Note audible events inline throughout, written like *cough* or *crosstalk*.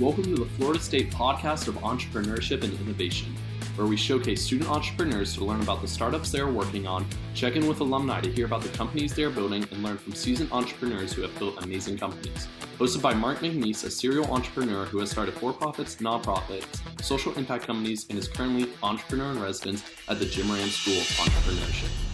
Welcome to the Florida State Podcast of Entrepreneurship and Innovation, where we showcase student entrepreneurs to learn about the startups they are working on, check in with alumni to hear about the companies they are building, and learn from seasoned entrepreneurs who have built amazing companies. Hosted by Mark McNeese, a serial entrepreneur who has started for profits, nonprofits, social impact companies, and is currently entrepreneur in residence at the Jim Moran School of Entrepreneurship.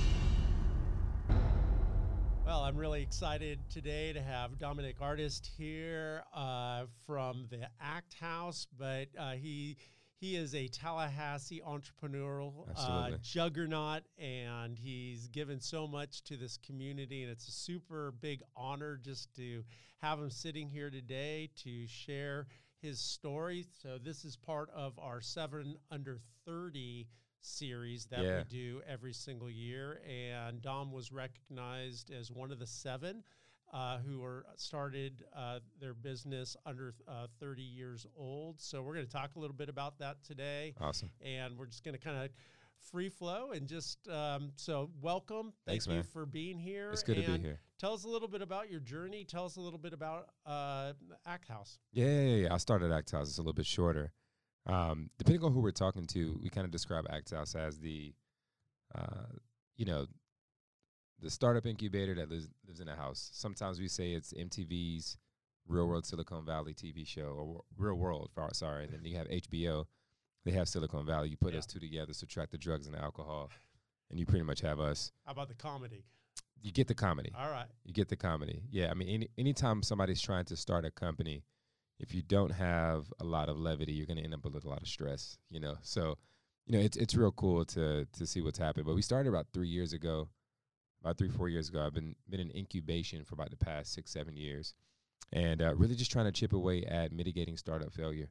I'm really excited today to have Dominic Artist here uh, from the ACT House, but uh, he he is a Tallahassee entrepreneurial uh, juggernaut, and he's given so much to this community, and it's a super big honor just to have him sitting here today to share his story. So this is part of our seven under thirty series that yeah. we do every single year. And Dom was recognized as one of the seven uh, who are started uh, their business under uh, 30 years old. So we're going to talk a little bit about that today. Awesome. And we're just going to kind of free flow and just um, so welcome. Thanks, Thank man. you for being here. It's good to be here. Tell us a little bit about your journey. Tell us a little bit about uh, Act House. Yeah, yeah, yeah. I started Act House. It's a little bit shorter. Um, depending on who we're talking to, we kind of describe Act House as the, uh, you know, the startup incubator that lives, lives in a house. Sometimes we say it's MTV's Real World Silicon Valley TV show or Real World, sorry. And then you have HBO, they have Silicon Valley. You put yeah. us two together, subtract the drugs and the alcohol, and you pretty much have us. How about the comedy? You get the comedy. All right. You get the comedy. Yeah, I mean, any anytime somebody's trying to start a company – if you don't have a lot of levity, you're going to end up with a lot of stress. You know, so you know it's it's real cool to to see what's happened. But we started about three years ago, about three four years ago. I've been been in incubation for about the past six seven years, and uh, really just trying to chip away at mitigating startup failure.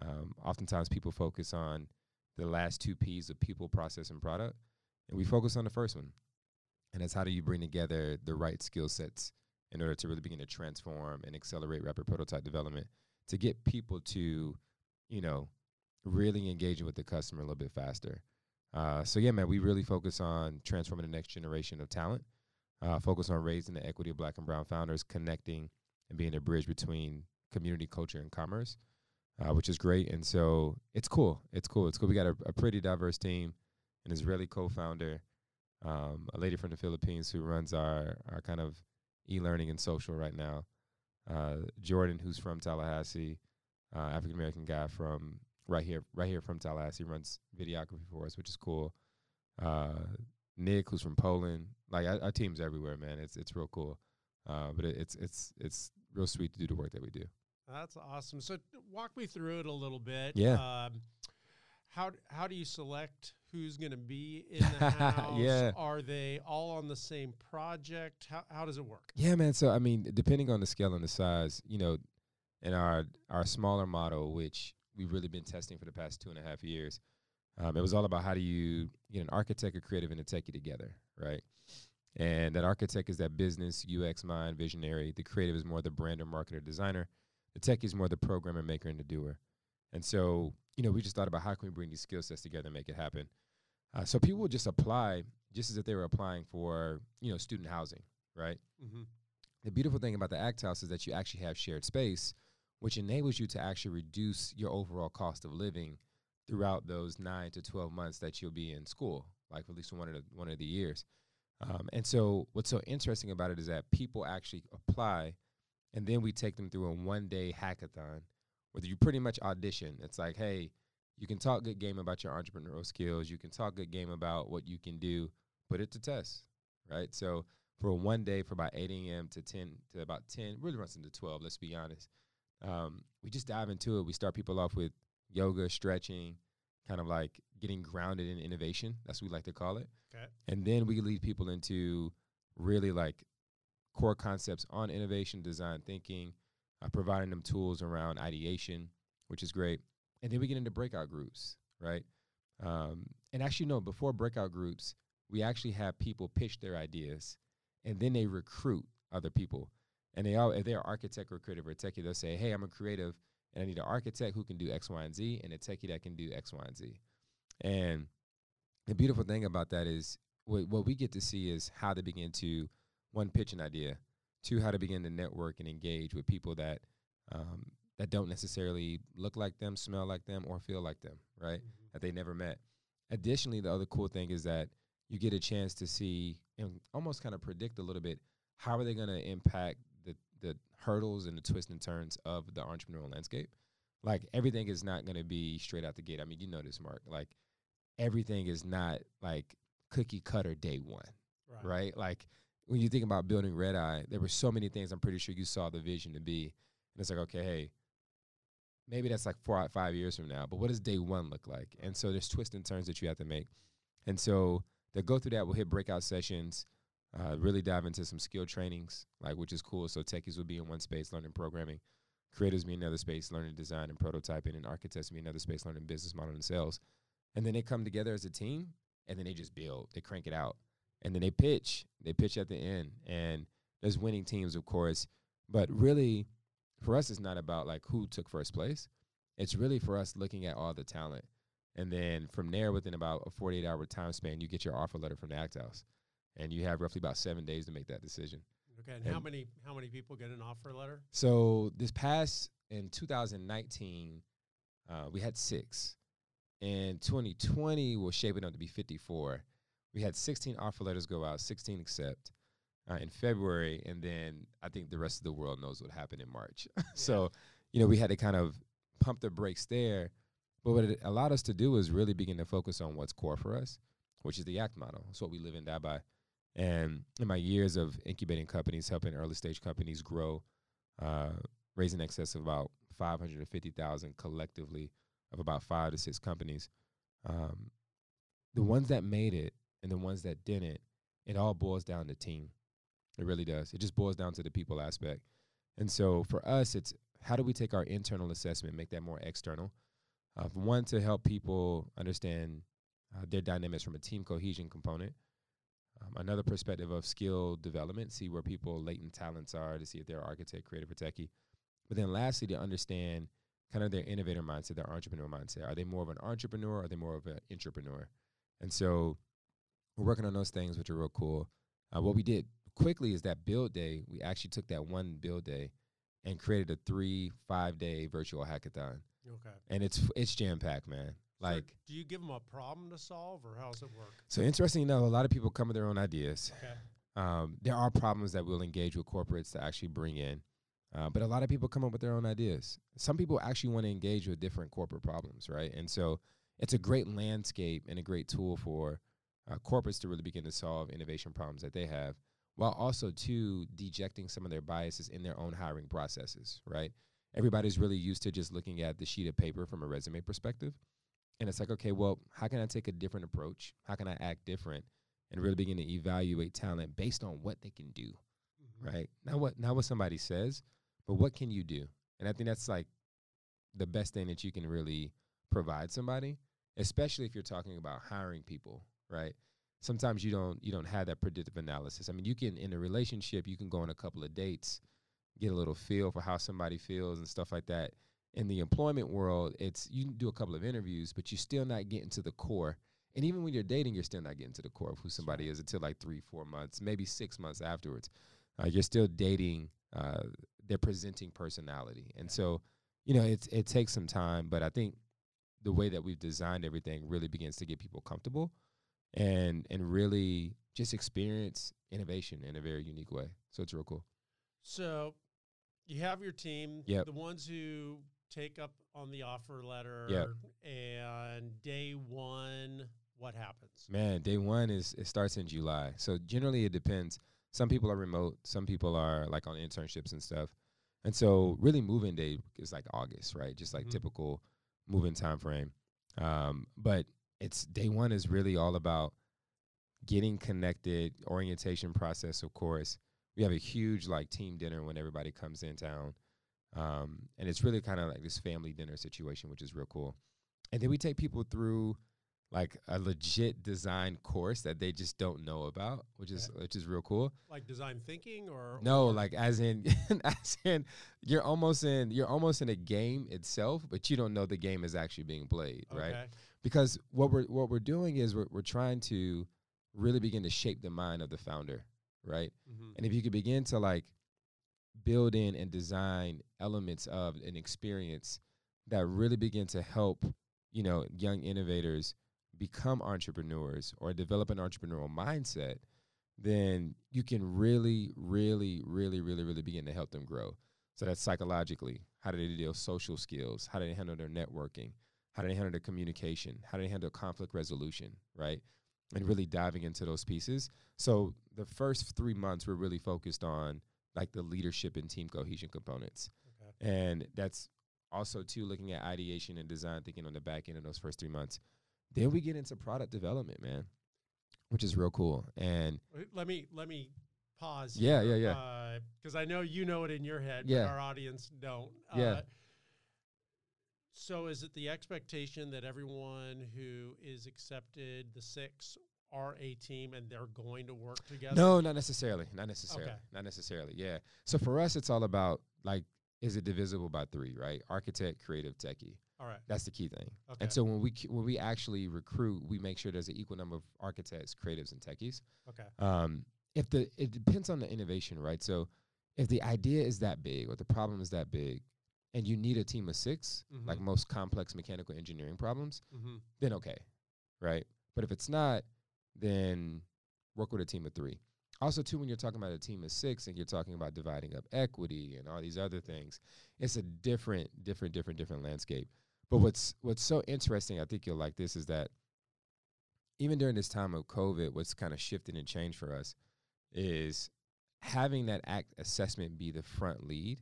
Um, oftentimes, people focus on the last two P's of people, process, and product, and we focus on the first one. And that's how do you bring together the right skill sets in order to really begin to transform and accelerate rapid prototype development to get people to, you know, really engaging with the customer a little bit faster. Uh, so yeah, man, we really focus on transforming the next generation of talent. Uh, focus on raising the equity of Black and Brown founders, connecting and being a bridge between community, culture, and commerce, uh, which is great. And so it's cool. It's cool. It's cool. We got a, a pretty diverse team. An Israeli co-founder, um, a lady from the Philippines who runs our our kind of e-learning and social right now. Uh, Jordan, who's from Tallahassee, uh, African American guy from right here, right here from Tallahassee, runs videography for us, which is cool. Uh, Nick, who's from Poland, like our, our, team's everywhere, man. It's it's real cool, uh, but it, it's it's it's real sweet to do the work that we do. That's awesome. So walk me through it a little bit. Yeah. Um, how how do you select who's going to be in the *laughs* house? yeah. Are they all on the same project? How how does it work? Yeah, man. So I mean, depending on the scale and the size, you know, in our our smaller model, which we've really been testing for the past two and a half years, um, it was all about how do you get an architect, a creative, and a techie together, right? And that architect is that business UX mind, visionary. The creative is more the brand or marketer, designer. The techie is more the programmer, maker, and the doer. And so you know, we just thought about how can we bring these skill sets together and make it happen. Uh, so people would just apply just as if they were applying for, you know, student housing, right? Mm-hmm. The beautiful thing about the ACT House is that you actually have shared space, which enables you to actually reduce your overall cost of living throughout those nine to twelve months that you'll be in school, like at least one of the one of the years. Um, and so, what's so interesting about it is that people actually apply, and then we take them through a one day hackathon whether you pretty much audition. It's like, hey, you can talk good game about your entrepreneurial skills. You can talk good game about what you can do. Put it to test, right? So for one day, for about 8 a.m. to 10 to about 10, really runs into 12. Let's be honest. Um, we just dive into it. We start people off with yoga, stretching, kind of like getting grounded in innovation. That's what we like to call it. Okay. And then we lead people into really like core concepts on innovation, design thinking, uh, providing them tools around ideation, which is great. And then we get into breakout groups, right? Um, and actually, no, before breakout groups, we actually have people pitch their ideas, and then they recruit other people. And they all, if they're architect or creative or techie, they'll say, "Hey, I'm a creative, and I need an architect who can do X, Y, and Z, and a techie that can do X, Y, and Z." And the beautiful thing about that is what, what we get to see is how they begin to one pitch an idea, two how to begin to network and engage with people that um, that don't necessarily look like them, smell like them, or feel like them, right? Mhm. That they never met. Additionally, the other cool thing is that you get a chance to see and almost kind of predict a little bit how are they going to impact the the hurdles and the twists and turns of the entrepreneurial landscape. Like everything is not going to be straight out the gate. I mean, you know this, Mark. Like everything is not like cookie cutter day one, Right. right? Like when you think about building Red Eye, there were so many things. I'm pretty sure you saw the vision to be, and it's like, okay, hey, maybe that's like four, five years from now. But what does day one look like? And so there's twists and turns that you have to make. And so to go through that, we'll hit breakout sessions, uh, really dive into some skill trainings, like which is cool. So techies will be in one space learning programming, creators be in another space learning design and prototyping, and architects be in another space learning business model and sales. And then they come together as a team, and then they just build, they crank it out, and then they pitch, they pitch at the end, and there's winning teams, of course, but really, for us, it's not about like who took first place. It's really for us looking at all the talent. And then from there, within about a 48 hour time span, you get your offer letter from the Act House. And you have roughly about seven days to make that decision. Okay. And, how many how many people get an offer letter? So this past in 2019, uh, we had six. In 2020, we're shaping up to be 54. We had 16 offer letters go out, 16 accept uh, in February, and then I think the rest of the world knows what happened in March. *laughs* so, you know, we had to kind of pump the brakes there. But what it allowed us to do is really begin to focus on what's core for us, which is the ACT model. It's what we live and die by. And in my years of incubating companies, helping early stage companies grow, uh, raising excess of about 550,000 collectively of about five to six companies. Um, the ones that made it and the ones that didn't, it all boils down to team. It really does. It just boils down to the people aspect. And so for us, it's how do we take our internal assessment, make that more external? Uh, one, to help people understand uh, their dynamics from a team cohesion component. Um, another perspective of skill development, see where people latent talents are to see if they're architect, creative, or techie. But then lastly, to understand kind of their innovator mindset, their entrepreneur mindset. Are they more of an entrepreneur or are they more of an entrepreneur? And so we're working on those things, which are real cool. Uh, what we did quickly is that build day, we actually took that one build day and created a three, five day virtual hackathon. Okay. And it's it's jam packed, man. So Like do you give them a problem to solve, or how does it work? so interesting enough, a lot of people come with their own ideas. Okay. Um, there are problems that we'll engage with corporates to actually bring in, uh, but a lot of people come up with their own ideas. Some people actually want to engage with different corporate problems, right? And so it's a great landscape and a great tool for uh, corporates to really begin to solve innovation problems that they have, while also too dejecting some of their biases in their own hiring processes, right? Everybody's really used to just looking at the sheet of paper from a resume perspective. And it's like, okay, well, how can I take a different approach? How can I act different and really begin to evaluate talent based on what they can do, Mhm. right? Not what not what somebody says, but what can you do? And I think that's like the best thing that you can really provide somebody, especially if you're talking about hiring people, right? Sometimes you don't you don't have that predictive analysis. I mean, you can in a relationship, you can go on a couple of dates, get a little feel for how somebody feels and stuff like that. In the employment world, it's you can do a couple of interviews, but you're still not getting to the core. And even when you're dating, you're still not getting to the core of who somebody is until like three, four months, maybe six months afterwards. Uh, you're still dating uh, their presenting personality, and Yeah. so you know it it takes some time. But I think the way that we've designed everything really begins to get people comfortable, and and really just experience innovation in a very unique way. So it's real cool. So you have your team, Yep. the ones who take up on the offer letter, Yep. and day one, what happens? Man, day one is it starts in July. So generally it depends. Some people are remote, some people are like on internships and stuff. And so really moving day is like August, right? Just like Mhm. typical moving time frame. Um, but it's day one is really all about getting connected, orientation process, of course. We have a huge like team dinner when everybody comes in town. Um, and it's really kind of like this family dinner situation, which is real cool. And then we take people through like a legit design course that they just don't know about, which is which is real cool. Like design thinking, or No, or- like as in *laughs* as in you're almost in you're almost in a game itself, but you don't know the game is actually being played, right? Because what we're what we're doing is we're we're trying to really begin to shape the mind of the founder, right? Mhm. And if you could begin to like build in and design elements of an experience that really begin to help, you know, young innovators become entrepreneurs or develop an entrepreneurial mindset, then you can really, really, really, really, really begin to help them grow. So that's psychologically. How do they deal with social skills? How do they handle their networking? How do they handle their communication? How do they handle conflict resolution? Right. And really diving into those pieces. So the first three months we're really focused on like the leadership and team cohesion components. Okay. And that's also too looking at ideation and design thinking on the back end of those first three months. Then we get into product development, man, which is real cool. And let me let me pause. Yeah, here, yeah, yeah. Because uh, I know you know it in your head, yeah. but our audience don't. Yeah. So is it the expectation that everyone who is accepted the six are a team and they're going to work together? No, not necessarily. Not necessarily. Okay. Not necessarily. Yeah. So for us, it's all about like, is it divisible by three? Right? Architect, creative, techie. All right. That's the key thing. Okay. And so when we when we actually recruit, we make sure there's an equal number of architects, creatives, and techies. Okay. Um, if the it depends on the innovation, right? So if the idea is that big or the problem is that big, and you need a team of 6 mm-hmm. like most complex mechanical engineering problems, mm-hmm. then okay, right? But if it's not, then work with a team of three. Also, too, when you're talking about a team of six and you're talking about dividing up equity and all these other things, it's a different, different, different, different landscape. But what's what's so interesting, I think you'll like this, is that even during this time of COVID, what's kind of shifted and changed for us is having that act assessment be the front lead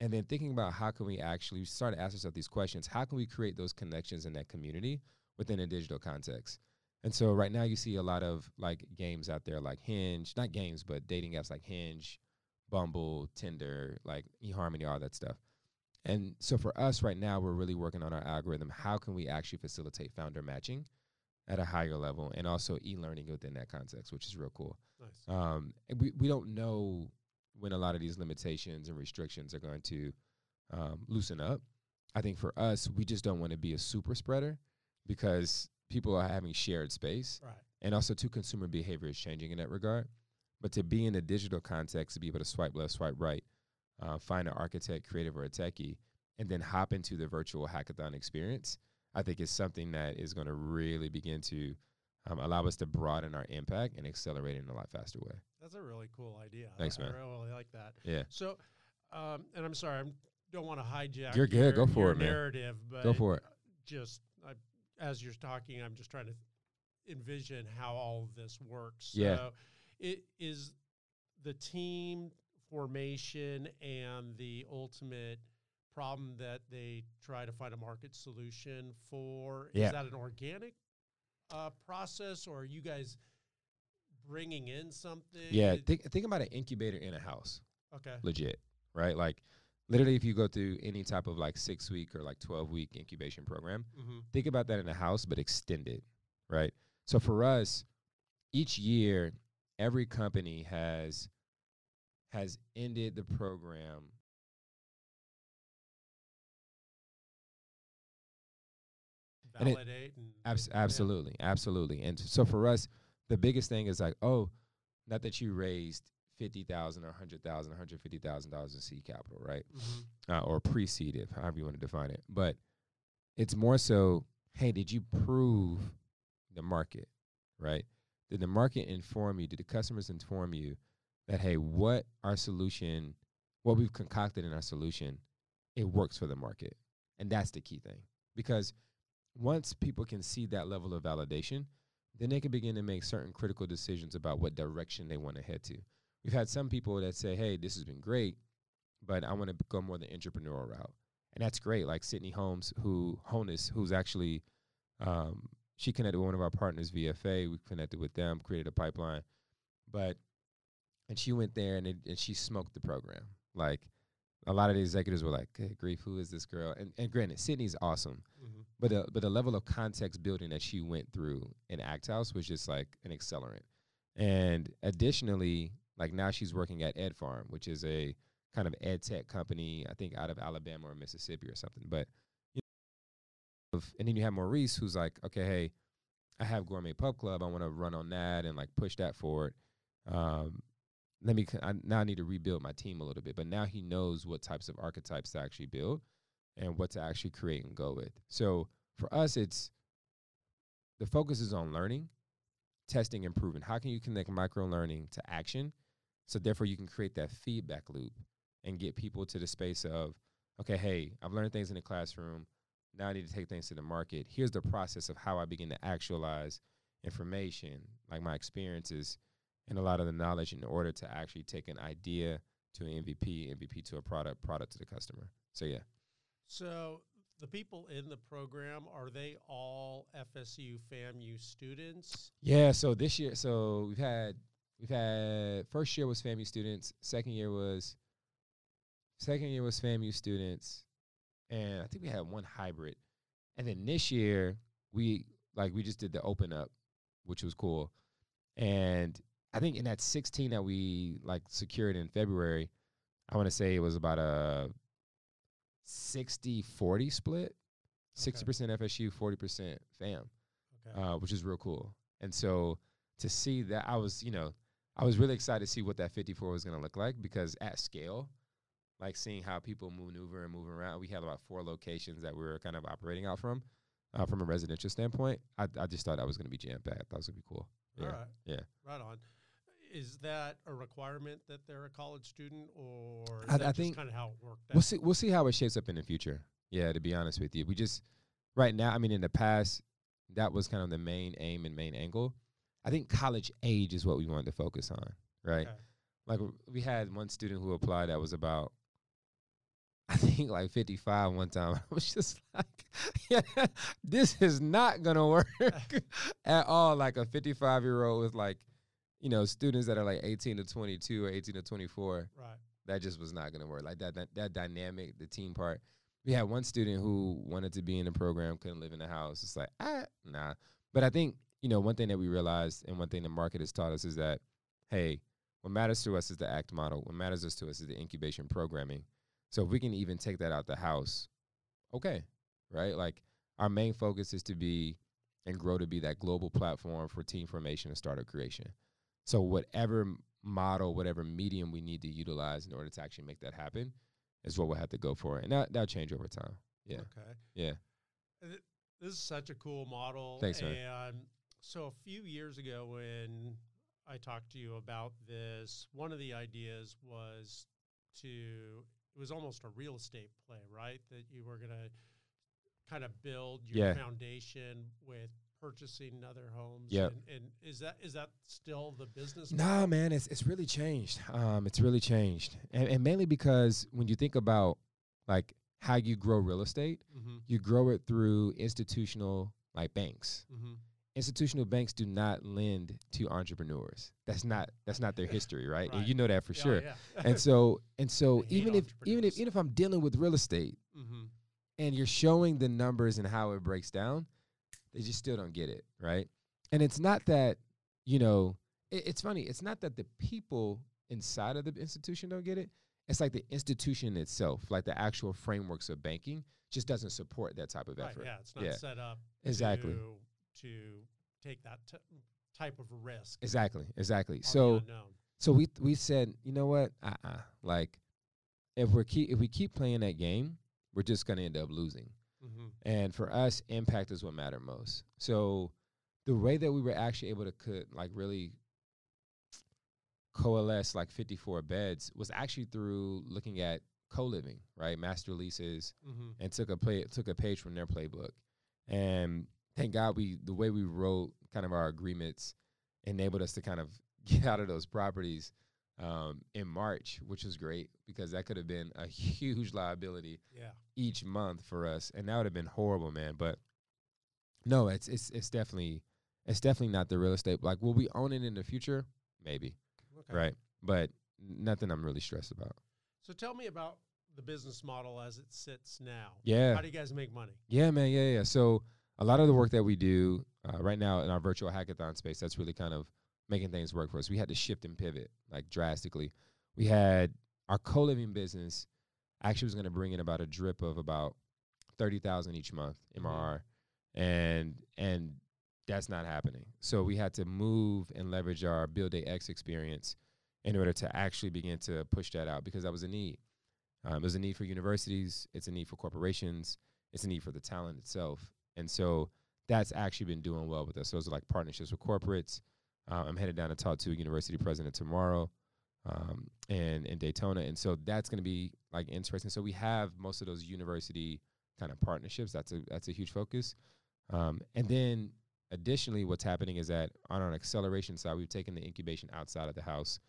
and then thinking about how can we actually start to ask ourselves these questions how can we create those connections in that community within a digital context? And so right now you see a lot of like games out there like hinge not games but dating apps like hinge bumble tinder like eharmony all that stuff. And so for us right now we're really working on our algorithm how can we actually facilitate founder matching at a higher level and also e-learning within that context which is real cool. Nice. um, we, we don't know when a lot of these limitations and restrictions are going to um, loosen up. I think for us we just don't want to be a super spreader because people are having shared space. Right. and also to consumer behavior is changing in that regard. But to be in a digital context to be able to swipe left swipe right uh, find an architect creative or a techie and then hop into the virtual hackathon experience I think is something that is going to really begin to um, allow us to broaden our impact and accelerate it in a lot faster way. That's a really cool idea. Thanks, man. I really like that. Yeah. So, um, and I'm sorry, I don't want to hijack. You're your, good. Go for your it, man. narrative, but go for it. Just I, as you're talking, I'm just trying to envision how all of this works. Yeah. So, it is the team formation and the ultimate problem that they try to find a market solution for? Yeah. Is that an organic uh, process, or are you guys bringing in something? Yeah, think think about an incubator in a house. Okay. Legit, right? Like literally, if you go through any type of like six week or like twelve week incubation program, mm-hmm. think about that in a house, but extended, right? So for us, each year, every company has has ended the program validate and, it, and abs- absolutely, yeah. absolutely. And so for us, the biggest thing is like, oh, not that you raised fifty thousand or hundred thousand, hundred fifty thousand dollars in seed capital, right? Mm-hmm. Uh, or pre-seed, however you want to define it. But it's more so, hey, did you prove the market, right? Did the market inform you? Did the customers inform you that hey, what our solution, what we've concocted in our solution, it works for the market, and that's the key thing because once people can see that level of validation, then they can begin to make certain critical decisions about what direction they want to head to. We've had some people that say, "Hey, this has been great, but I want to go more the entrepreneurial route," and that's great. Like Sydney Holmes, who Honus, who's actually um, she connected with one of our partners, VFA. We connected with them, created a pipeline, but and she went there and it, and she smoked the program. Like a lot of the executives were like, "Good grief, who is this girl?" And and granted, Sydney's awesome, mm-hmm. But the but the level of context building that she went through in Act House was just like an accelerant. And additionally, like now she's working at Ed Farm, which is a kind of ed tech company, I think out of Alabama or Mississippi or something. But you know, and then you have Maurice, who's like, "Okay, hey, I have Gourmet Pub Club. I want to run on that and like push that forward." Um, let me I, now I need to rebuild my team a little bit. But now he knows what types of archetypes to actually build and what to actually create and go with. So for us, it's the focus is on learning, testing, improving. How can you connect micro learning to action? So therefore, you can create that feedback loop and get people to the space of, okay, hey, I've learned things in the classroom. Now I need to take things to the market. Here's the process of how I begin to actualize information, like my experiences, and a lot of the knowledge in order to actually take an idea to an MVP, MVP to a product, product to the customer. So yeah. So the people in the program are they all FSU FAMU students? Yeah, so this year, so we've had we've had first year was FAMU students, second year was second year was FAMU students, and I think we had one hybrid, and then this year we like we just did the open up, which was cool, and I think in that 16 that we like secured in February, I want to say it was about a 60 40 split, 60% FSU, 40% FAM Okay. uh, which is real cool. And so to see that, I was, you know, I was really excited to see what that 54 was going to look like because at scale, like seeing how people maneuver and move around, we had about four locations that we were kind of operating out from, uh, from a residential standpoint. I, I just thought that was going to be jam packed. That was going to be cool. Yeah. All right. yeah. Right on. Is that a requirement that they're a college student, or is I- that I think kind of how it worked out? We'll see. We'll see how it shapes up in the future. Yeah, to be honest with you, we just right now. I mean, in the past, that was kind of the main aim and main angle. I think college age is what we wanted to focus on. Right. Okay. Like we had one student who applied that was about, I think like fifty five one time. *laughs* I was just like, yeah, *laughs* this is not gonna work *laughs* at all. Like a fifty five year old with like, you know, students that are like eighteen to twenty two or eighteen to twenty four Right. that just was not going to work. Like that, that that dynamic, the team part. We had one student who wanted to be in the program, couldn't live in the house. It's like ah, nah. But I think you know one thing that we realized, and one thing the market has taught us is that, hey, what matters to us is the ACT model. What matters us to us is the incubation programming. So if we can even take that out the house, okay, right? Like our main focus is to be and grow to be that global platform for team formation and startup creation. So whatever model, whatever medium we need to utilize in order to actually make that happen is what we'll have to go for. And that that'll change over time. Yeah. Okay. Yeah. This is such a cool model. Thanks, man. And so a few years ago, when I talked to you about this, one of the ideas was to it was almost a real estate play, right? That you were going to kind of build your Yeah. foundation with purchasing other homes. Yeah, And, and is that is that still the business? Nah, man, it's it's really changed. Um, it's really changed, and, and mainly because when you think about like how you grow real estate, Mm-hmm. you grow it through institutional like banks. Mm-hmm. Institutional banks do not lend to entrepreneurs. That's not that's not their *laughs* history, right? And Right. you know that for Yeah, sure. yeah. And so *laughs* and so even if even if even if I'm dealing with real estate mm-hmm. and you're showing the numbers and how it breaks down, they just still don't get it, right? And it's not that, you know, it, it's funny. It's not that the people inside of the institution don't get it. It's like the institution itself, like the actual frameworks of banking, just doesn't support that type of Right, effort. yeah, it's not Yeah. set up Exactly. to, to take that t- type of risk. Exactly. Exactly. So so we we said, you know what? Uh uh Like if we're keep if we keep playing that game, we're just gonna end up losing. Mm-hmm. And for us, impact is what mattered most. So the way that we were actually able to cut, like really coalesce like 54 beds was actually through looking at co-living, right? Master leases Mm-hmm. and took a play took a page from their playbook. And thank God we the way we wrote kind of our agreements enabled us to kind of *laughs* get out of those properties um, in March, which was great because that could have been a *laughs* huge liability Yeah. each month for us, and that would have been horrible, man. But no, it's it's it's definitely it's definitely not the real estate. Like, will we own it in the future? Maybe, Okay. right? But nothing I'm really stressed about. So tell me about the business model as it sits now. Yeah, How do you guys make money? yeah, man, yeah, yeah. So a lot of the work that we do uh, right now in our virtual hackathon space, that's really kind of making things work for us. We had to shift and pivot like drastically. We had our co-living business actually was going to bring in about a drip of about thirty thousand each month. MRR, and and that's not happening. So we had to move and leverage our Build Day X experience in order to actually begin to push that out because that was a need. Um, there's a need for universities, it's a need for corporations, it's a need for the talent itself. And so that's actually been doing well with us. Those are like partnerships with corporates. Uh, I'm headed down to talk to a university president tomorrow um, and in Daytona. And so that's going to be like interesting. So we have most of those university kind of partnerships. That's a that's a huge focus. Um, and then additionally, what's happening is that on our acceleration side, we've taken the incubation outside of the house.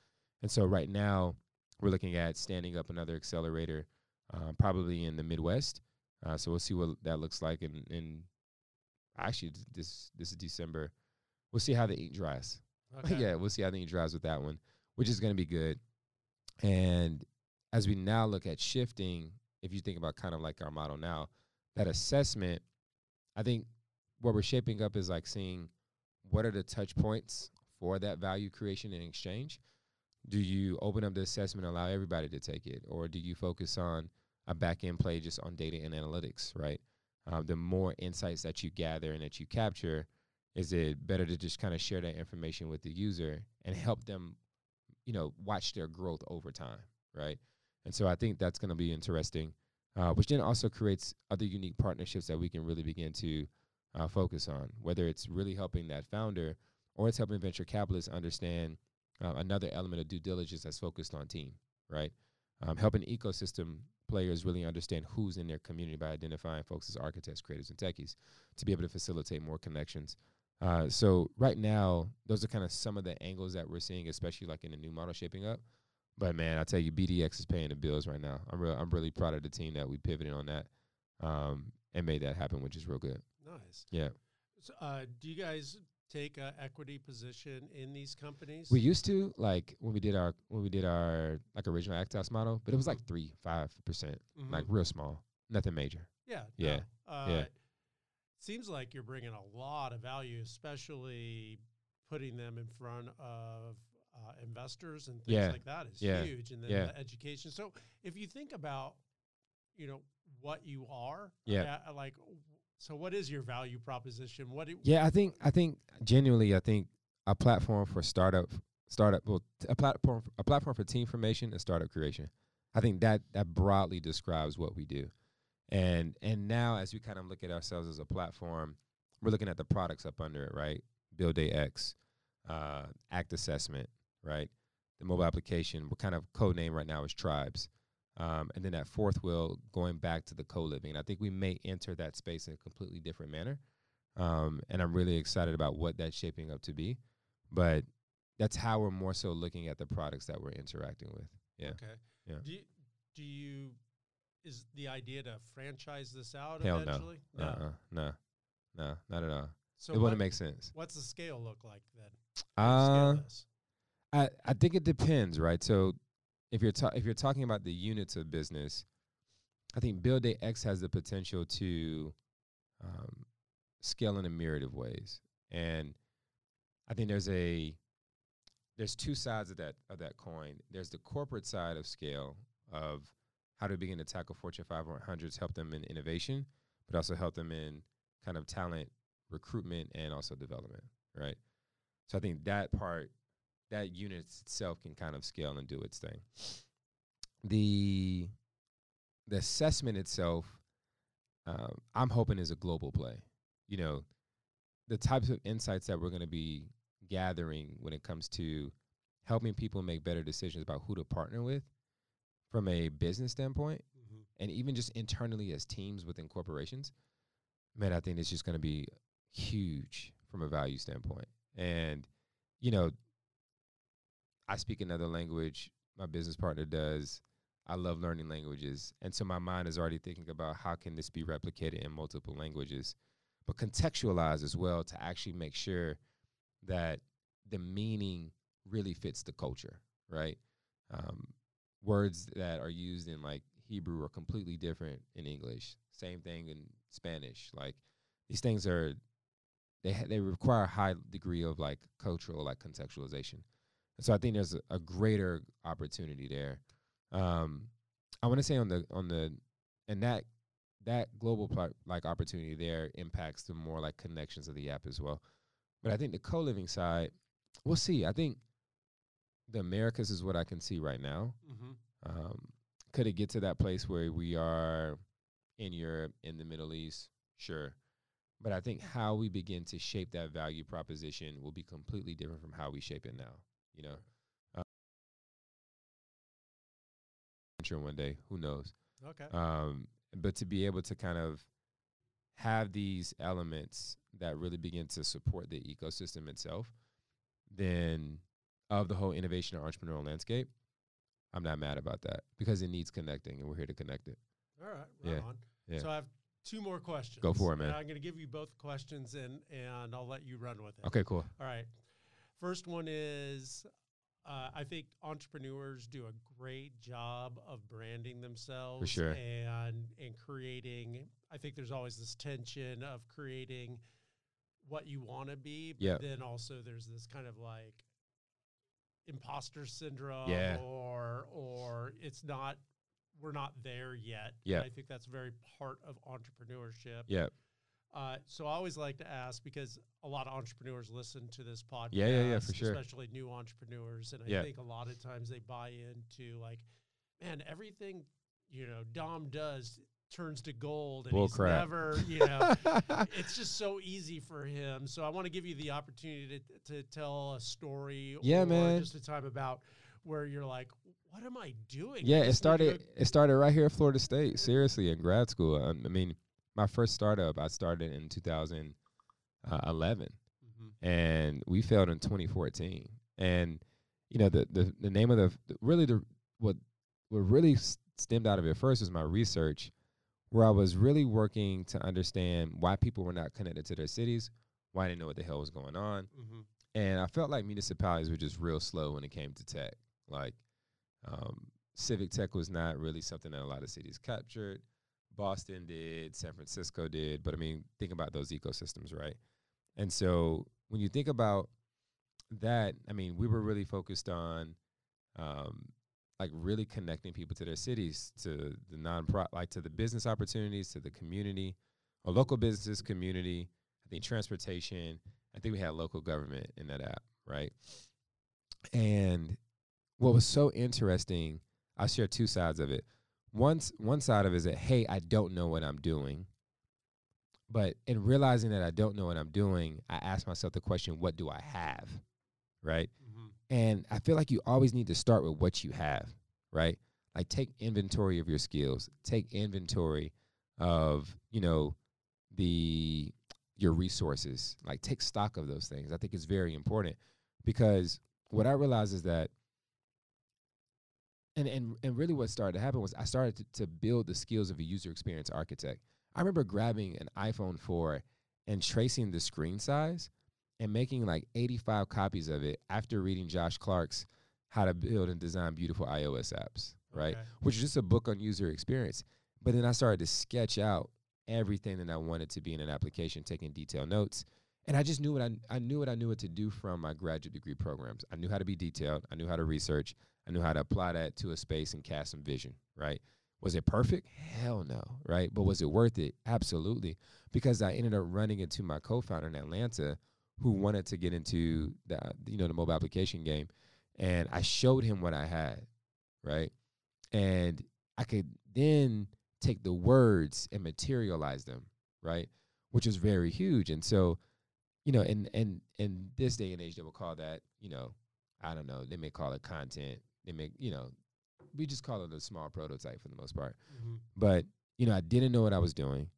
And so right now, we're looking at standing up another accelerator, uh, probably in the Midwest. Uh, so we'll see what that looks like. And, in actually this this is December. We'll see how the ink dries. *laughs* Okay. yeah, we'll see how the ink dries with that one, which is going to be good. And as we now look at shifting, if you think about kind of like our model now, that assessment, I think what we're shaping up is like seeing what are the touch points for that value creation and exchange. Do you open up the assessment, allow everybody to take it, or do you focus on a back end play just on data and analytics, right? Um, the more insights that you gather and that you capture, is it better to just kind of share that information with the user and help them, you know, watch their growth over time, right? And so I think that's going to be interesting, uh, which then also creates other unique partnerships that we can really begin to uh, focus on, whether it's really helping that founder or it's helping venture capitalists understand uh, another element of due diligence that's focused on team, right? Um, helping ecosystem players really understand who's in their community by identifying folks as architects, creators, and techies to be able to facilitate more connections. Uh, so right now, those are kind of some of the angles that we're seeing, especially like in the new model shaping up. But man, I tell you, BDX is paying the bills right now. I'm real. I'm really proud of the team that we pivoted on that um, and made that happen, which is real good. Nice. Yeah, So, uh, do you guys take a equity position in these companies? we used to like when we did our when we did our like original Act House model, but it was like three five percent, Mhm. like real small, nothing major. yeah, yeah, no. Uh, yeah. Seems like you're bringing a lot of value, especially putting them in front of uh, investors and things Yeah, like that is yeah, huge. And then yeah. the education. So, if you think about, you know, what you are, Yeah. uh, like, so what is your value proposition? What? Do, Yeah, I think I think genuinely, I think a platform for startup startup well, a platform a platform for team formation and startup creation. I think that that broadly describes what we do. And and now as we kind of look at ourselves as a platform, we're looking at the products up under it, right? Build Day X, uh, Act Assessment, right? The mobile application, we're kind of code name right now is Tribes. Um, and then that fourth wheel going back to the co-living. And I think we may enter that space in a completely different manner. Um, and I'm really excited about what that's shaping up to be. But that's how we're more so looking at the products that we're interacting with. Yeah. Okay. Yeah. Do you, do you is the idea to franchise this out Hell eventually? no. Uh-uh. No. No, not at all. So it wouldn't make sense. what's the scale look like then? Uh. I, I think it depends, right? So if you're ta- if you're talking about the units of business, I think Build Day X has the potential to um, scale in a myriad of ways, and I think there's a there's two sides of that of that coin. There's the corporate side of scale of how to begin to tackle Fortune 500s, help them in innovation, but also help them in kind of talent recruitment and also development, right? So I think that part that unit itself can kind of scale and do its thing. The the assessment itself, um, I'm hoping is a global play. You know, the types of insights that we're going to be gathering when it comes to helping people make better decisions about who to partner with from a business standpoint Mhm. and even just internally as teams within corporations, man, I think it's just going to be huge from a value standpoint. And, you know, I speak another language. My business partner does. I love learning languages. And so my mind is already thinking about how can this be replicated in multiple languages, but contextualized as well to actually make sure that the meaning really fits the culture, right? Um, words that are used in like Hebrew are completely different in English. Same thing in Spanish. Like these things are they ha- they require a high degree of like cultural like contextualization. And so I think there's a, a greater opportunity there. Um, I want to say on the on the and that that global pl- like opportunity there impacts the more like connections of the app as well. But I think the co-living side, we'll see. I think the Americas is what I can see right now. Mm-hmm. Um, could it get to that place where we are in Europe, in the Middle East? Sure. But I think how we begin to shape that value proposition will be completely different from how we shape it now. You know, uh, sure one day, who knows? Okay. Um, but to be able to kind of have these elements that really begin to support the ecosystem itself, then of the whole innovation or entrepreneurial landscape, I'm not mad about that because it needs connecting, and we're here to connect it. All right. Right yeah, on. yeah. So I have two more questions. Go for it, man. And I'm going to give you both questions, and and I'll let you run with it. Okay, cool. All right. First one is uh, I think entrepreneurs do a great job of branding themselves sure. and and creating. I think there's always this tension of creating what you want to be, but Yep. then also there's this kind of like imposter syndrome Yeah. or or it's not we're not there yet. And Yeah. I think that's very part of entrepreneurship. Yeah, Uh, so I always like to ask because a lot of entrepreneurs listen to this podcast. Yeah, yeah, yeah, for sure. Especially new entrepreneurs, and I Yeah. think a lot of times they buy into like, man, everything you know Dom does turns to gold, and Bull he's crap. never, you know, *laughs* it's just so easy for him. So I want to give you the opportunity to to tell a story. Yeah, or man. Just a time about where you're like, what am I doing? yeah. It just need to started. It started right here at Florida State. Seriously, in grad school. Um, I mean, my first startup I started in 2011. go- Mhm. and we failed in 2014. And you know the the, the name of the, the really the what what really stemmed out of it first was my research, where I was really working to understand why people were not connected to their cities, why they didn't know what the hell was going on, Mhm. and I felt like municipalities were just real slow when it came to tech. Like um, civic tech was not really something that a lot of cities captured. Boston did, San Francisco did, but I mean, think about those ecosystems, right? And so when you think about that, I mean, we were really focused on um, like really connecting people to their cities, to the non like to the business opportunities, to the community, or local businesses, community. I think transportation. I think we had local government in that app, right? And what was so interesting, I'll share two sides of it. One s- one side of it is that hey, I don't know what I'm doing. But in realizing that I don't know what I'm doing, I ask myself the question, what do I have? Right? And I feel like you always need to start with what you have, right? Like take inventory of your skills, take inventory of, you know, the your resources. Like take stock of those things. I think it's very important because what I realized is that and and and really what started to happen was I started to, to build the skills of a user experience architect. I remember grabbing an iPhone 4 and tracing the screen size and making like 85 copies of it after reading Josh Clark's How to Build and Design Beautiful iOS Apps, right? Okay. Which is just a book on user experience. But then I started to sketch out everything that I wanted to be in an application, taking detailed notes. And I just knew what I, I knew what I knew what to do from my graduate degree programs. I knew how to be detailed. I knew how to research. I knew how to apply that to a space and cast some vision, right? Was it perfect? Hell no, right? But was it worth it? Absolutely. Because I ended up running into my co-founder in Atlanta who wanted to get into the you know the mobile application game and I showed him what I had, right? And I could then take the words and materialize them, right? Which is very huge. And so, you know, and in in this day and age they will call that, you know, I don't know, they may call it content. They may, you know, we just call it a small prototype for the most part. Mhm. But, you know, I didn't know what I was doing,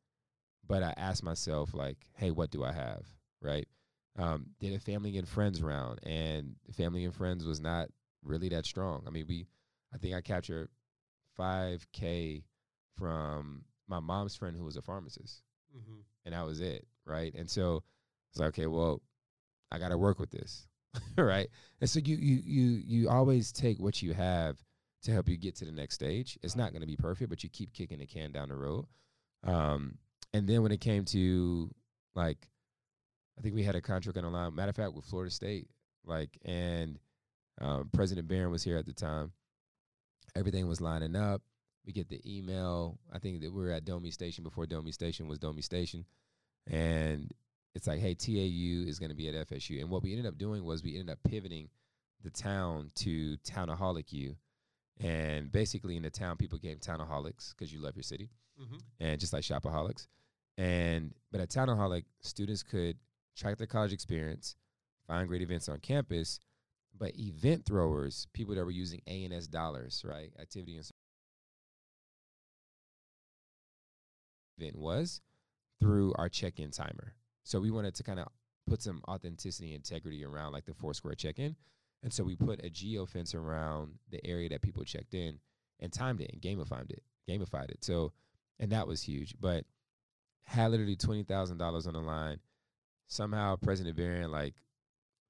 but I asked myself, like, hey, what do I have? Right. Um, did a family and friends round, and family and friends was not really that strong. I mean, we, I think I captured 5K from my mom's friend who was a pharmacist, Mhm. and that was it. Right. And so it's like, okay, well, I got to work with this. *laughs* right. And so you, you, you, you always take what you have to help you get to the next stage. It's not going to be perfect, but you keep kicking the can down the road. Um, and then when it came to like, I think we had a contract on the line. Matter of fact, with Florida State, like, and um, President Barron was here at the time. Everything was lining up. We get the email. I think that we were at Domi Station before Domi Station was Domi Station, and it's like, hey, TAU is going to be at FSU. And what we ended up doing was we ended up pivoting the town to townaholic you, and basically in the town people became townaholics because you love your city, Mm-hmm. and just like shopaholics. And but at townaholic, students could track their college experience, find great events on campus, but event throwers, people that were using A and S dollars, right, activity and event was through our check-in timer. So we wanted to kind of put some authenticity and integrity around like the Foursquare check-in. And so we put a geo fence around the area that people checked in and timed it and gamified it, gamified it. So, and that was huge. But had literally twenty thousand dollars on the line. Somehow President Barron like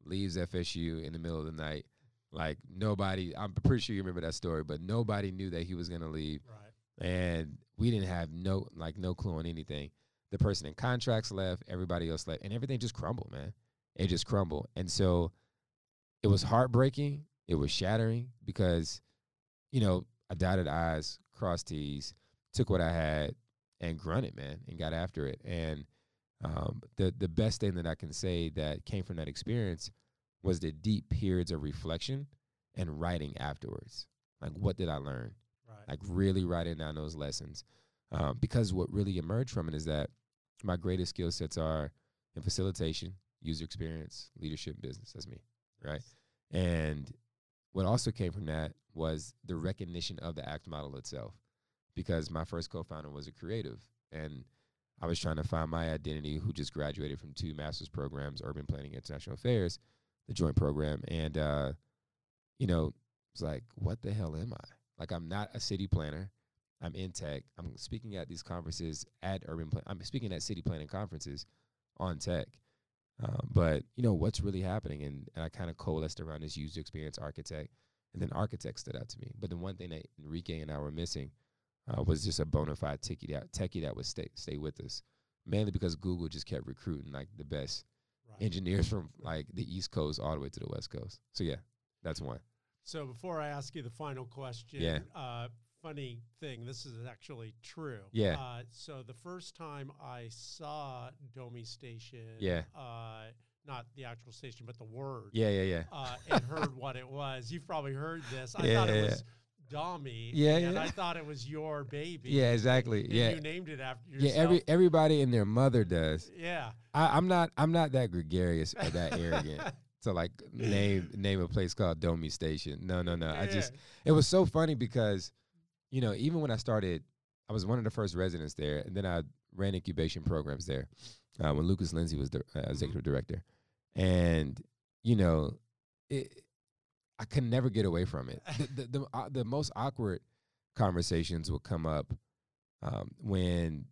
leaves FSU in the middle of the night. Like nobody, I'm pretty sure you remember that story, but nobody knew that he was gonna leave Right. and we didn't have no like no clue on anything. The person in contracts left, everybody else left, and everything just crumbled, man. It just crumbled, and so it was heartbreaking. It was shattering because, you know, I dotted I's, crossed T's, took what I had, and grunted, man, and got after it. And um, the the best thing that I can say that came from that experience was the deep periods of reflection and writing afterwards. Like, what did I learn? Right. like really writing down those lessons. Um, because what really emerged from it is that my greatest skill sets are in facilitation, user experience, leadership, business. That's me, right? And what also came from that was the recognition of the ACT model itself. Because my first co-founder was a creative, and I was trying to find my identity. Who just graduated from two master's programs, urban planning, international affairs, the joint program, and uh, you know, it's like, what the hell am I? Like I'm not a city planner. I'm in tech. I'm speaking at these conferences at urban. I'm speaking at city planning conferences on tech. Um, but you know what's really happening, and, and I kind of coalesced around this user experience architect, and then architect stood out to me. But the one thing that Enrique and I were missing uh, was just a bona fide techie that techie that would stay stay with us, mainly because Google just kept recruiting like the best Right. engineers from like the East Coast all the way to the West Coast. So yeah, that's one. So before I ask you the final question, Yeah. uh, funny thing, this is actually true. Yeah. Uh, so the first time I saw Domi Station, Yeah. uh, not the actual station, but the word, Yeah, yeah, yeah. uh, and heard what it was. You've probably heard this. I Yeah, thought it *laughs* yeah. was Domi. Yeah, and yeah. I thought it was your baby. Yeah, exactly. and Yeah, you named it after yeah. Every everybody and their mother does. yeah. I, I'm not. I'm not that gregarious or that arrogant to like name name a place called Domi Station. No, no, no. I just it was so funny because, you know, even when I started, I was one of the first residents there, and then I ran incubation programs there uh, when Lucas Lindsey was the uh, executive director, and you know, it, I could never get away from it. *laughs* the the the, uh, the most awkward conversations would come up um, when,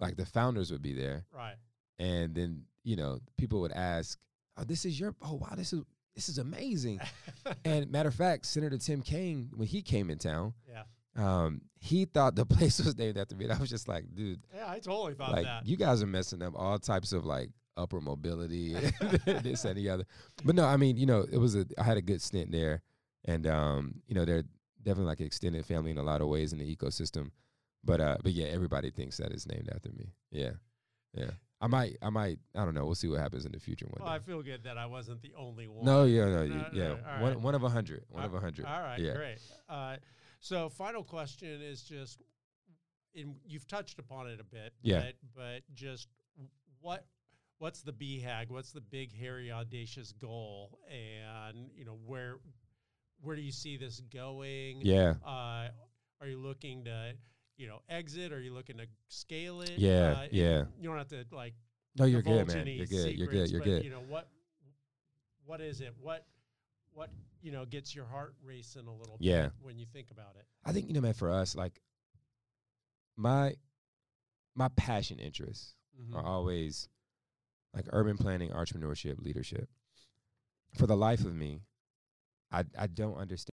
like, the founders would be there, right. and then you know people would ask, "Oh, this is your oh wow, this is this is amazing." *laughs* and matter of fact, Senator Tim Kaine, when he came in town, yeah. um, he thought the *laughs* place was named after me. And I was just like, dude, Yeah, I totally thought like that. you guys are messing up all types of like upper mobility, *laughs* and this and the other. But no, I mean, you know, it was a I had a good stint there, and um, you know, they're definitely like an extended family in a lot of ways in the ecosystem. But uh, but yeah, everybody thinks that it's named after me. Yeah, yeah. I might, I might, I don't know. We'll see what happens in the future one well, I feel good that I wasn't the only one. No, yeah, no, yeah. no, all one, one of a hundred. One Uh, of a hundred. All right, yeah. great. Uh, so, final question is just, in, you've touched upon it a bit, Yeah. but, but just what what's the BHAG? What's the big, hairy, audacious goal? And you know where where do you see this going? Yeah. Uh, are you looking to you know exit? Are you looking to scale it? Yeah, Uh, yeah. You don't have to like No, you're good, man. You're good. You're good. You're but, good. You know what? What is it? What what you know gets your heart racing a little Yeah. bit when you think about it? I think you know, man. For us, like my my passion interests Mhm. are always like urban planning, entrepreneurship, leadership. For the life of me, I I don't understand.